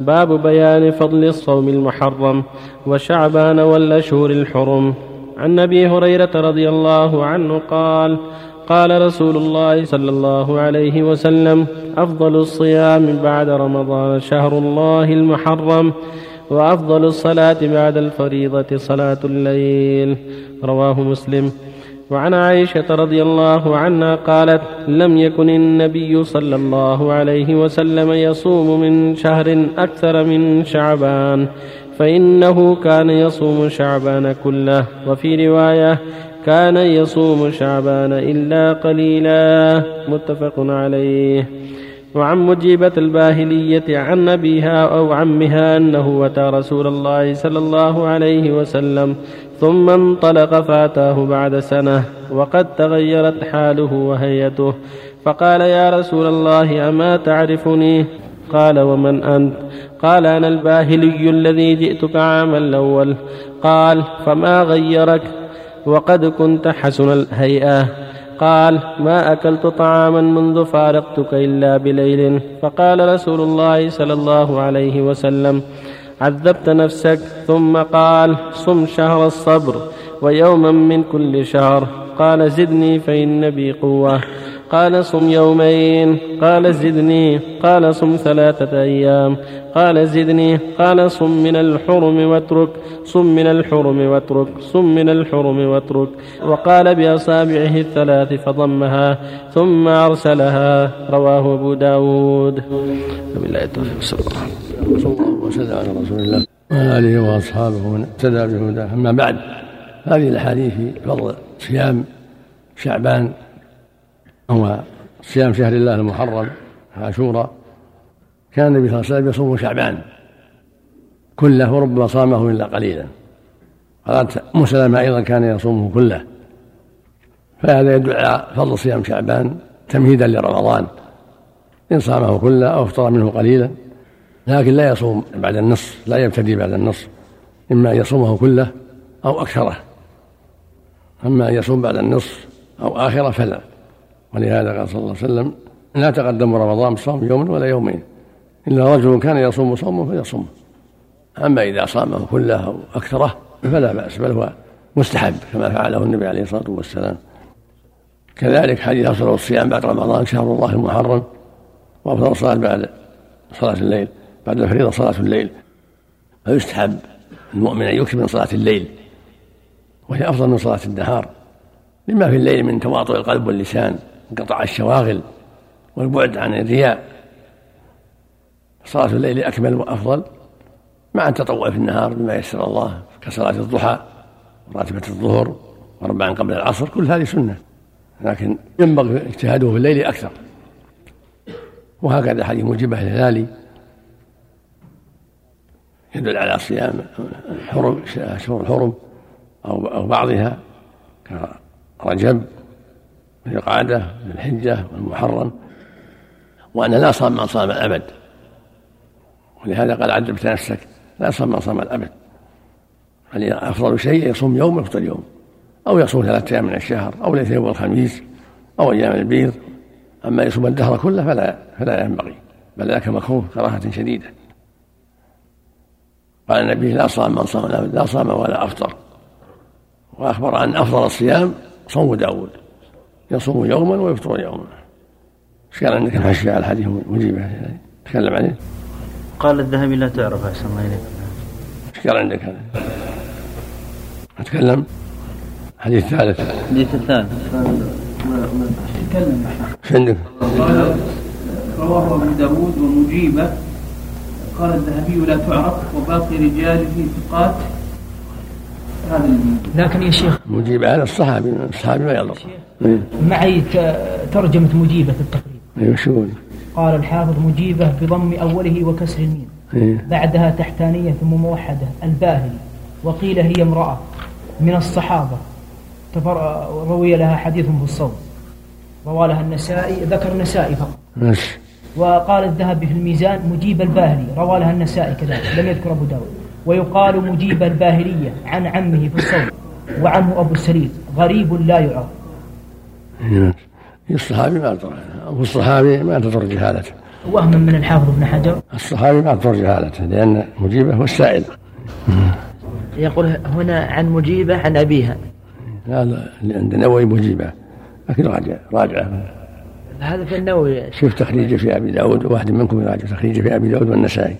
باب بيان فضل الصوم المحرم وشعبان والأشهر الحرم. عن أبي هريرة رضي الله عنه قال قال رسول الله صلى الله عليه وسلم أفضل الصيام بعد رمضان شهر الله المحرم وأفضل الصلاة بعد الفريضة صلاة الليل. رواه مسلم. وعن عائشة رضي الله عنها قالت لم يكن النبي صلى الله عليه وسلم يصوم من شهر أكثر من شعبان فإنه كان يصوم شعبان كله. وفي رواية كان يصوم شعبان إلا قليلا. متفق عليه. وعن مجيبة الباهلية عن أبيها أو عمها أنه أتى رسول الله صلى الله عليه وسلم ثم انطلق فأتاه بعد سنة وقد تغيرت حاله وهيئته فقال يا رسول الله أما تعرفني؟ قال ومن أنت؟ قال أنا الباهلي الذي جئتك عام الأول. قال فما غيرك؟ وقد كنت حسن الهيئة. قال ما أكلت طعاما منذ فارقتك إلا بليل. فقال رسول الله صلى الله عليه وسلم عذبت نفسك ثم قال صم شهر الصبر ويوما من كل شهر. قال زدني فإن بي قوة. قال صم يومين. قال زدني. قال صم ثلاثة أيام. قال زدني. قال صم من الحرم واترك. صم من الحرم واترك. صم من الحرم واترك. وقال بأصابعه الثلاث فضمها ثم أرسلها. رواه أبو داود. بالله التوفيق صلى الله وسلم على رسول الله وعلى آله وأصحابه ومن اهتدى بهداه. أما بعد هذه الأحاديث في فضل صيام شعبان هو صيام شهر الله المحرم عاشوراء. كان النبي صلى الله عليه وسلم يصوم شعبان. كله وربما صامه إلا قليلا. قالت ام سلمه أيضا كان يصومه كله. فهذا يدل على فضل صيام شعبان تمهيدا لرمضان. إن صامه كله أو أفطر منه قليلا. لكن لا يصوم بعد النصف لا يبتدي بعد النصف إما ان يصومه كله أو أكثره. أما ان يصوم بعد النصف أو آخره فلا. ولهذا قال صلى الله عليه وسلم لا تقدم رمضان بصوم يوم ولا يومين. إلا رجل كان يصوم صوما فيصوم. أما إذا صامه كله أو أكثره فلا بأس بل هو مستحب كما فعله النبي عليه الصلاة والسلام. كذلك حديث أفضل الصيام بعد رمضان شهر الله المحرم وأفضل الصلاة بعد صلاة الليل. بعد الفريضة صلاة الليل فيستحب المؤمن أن يكثر من صلاة الليل وهي أفضل من صلاة النهار لما في الليل من تواطؤ القلب واللسان انقطع الشواغل والبعد عن الرياء. صلاة الليل أكمل وأفضل مع التطوع في النهار بما يسر الله كصلاة الضحى وراتبة الظهر وأربعا قبل العصر كل هذه سنة. لكن ينبغي اجتهاده في الليل أكثر. وهكذا حديث مجيبة الهلالي يدل على صيام الحرم أشهر الحرم أو أو بعضها كرجب والقعدة والحجة والمحرم وأن لا صام من صام الأبد. ولهذا قال عذبت نفسك لا يصوم من صام الأبد. بل أفضل شيء يصوم يوم ويفطر يوم أو يصوم ثلاثة أيام من الشهر أو ليس يوم الخميس أو أيام البيض. أما يصوم الدهر كله فلا فلا ينبغي بل ذاك مكروه كراهة شديدة. قال النبي لا صام من صام لا صام ولا أفطر. وأخبر أن أفضل الصيام صوم داود. يصوم يوما ويفطر يوما. إيش قال عندك الحشي على الحديث؟ مجيبة. تكلم عليه. قال الذهبي لا تعرف أحسن الله إليك. إيش قال عندك هذا؟ أتكلم. الحديث الثالث الحديث الثالث. تكلم إيش عندك؟ رواه أبو داود ومجيبة قال الذهبي لا تعرف وباقي رجاله ثقات هذا لكن يا شيخ مجيب على الصحابي الصحابي ما يضر إيه. معي ترجمة مجيبة في التقريب. أيوه شو؟ قال الحافظ مجيبة بضم أوله وكسر الميم. إيه. بعدها تحتانية ثم موحدة الباهلي وقيل هي امرأة من الصحابة. تفر... روي لها حديث في الصوم. روى لها النسائي ذكر النسائي فقط. ماشي. وقال الذهبي في الميزان مجيب الباهلي روى لها النسائي كذلك لم يذكر أبو داود. ويقال مجيب الباهلية عن عمه في الصوم وعنه أبو السرير غريب لا يعرف. الصحابي ما يضر والصحابي ما تضر جهالته. وهما من الحافظ ابن حجر. الصحابي معذور جهالته لأن مجيبة هو السائل. يقول هنا عن مجيبة عن أبيها. هذا اللي عند النووي مجيبة لكن راجع راجع. هذا في النووي. شوف تخريجه في أبي داود واحد منكم يراجع تخريجه في أبي داود والنسائي.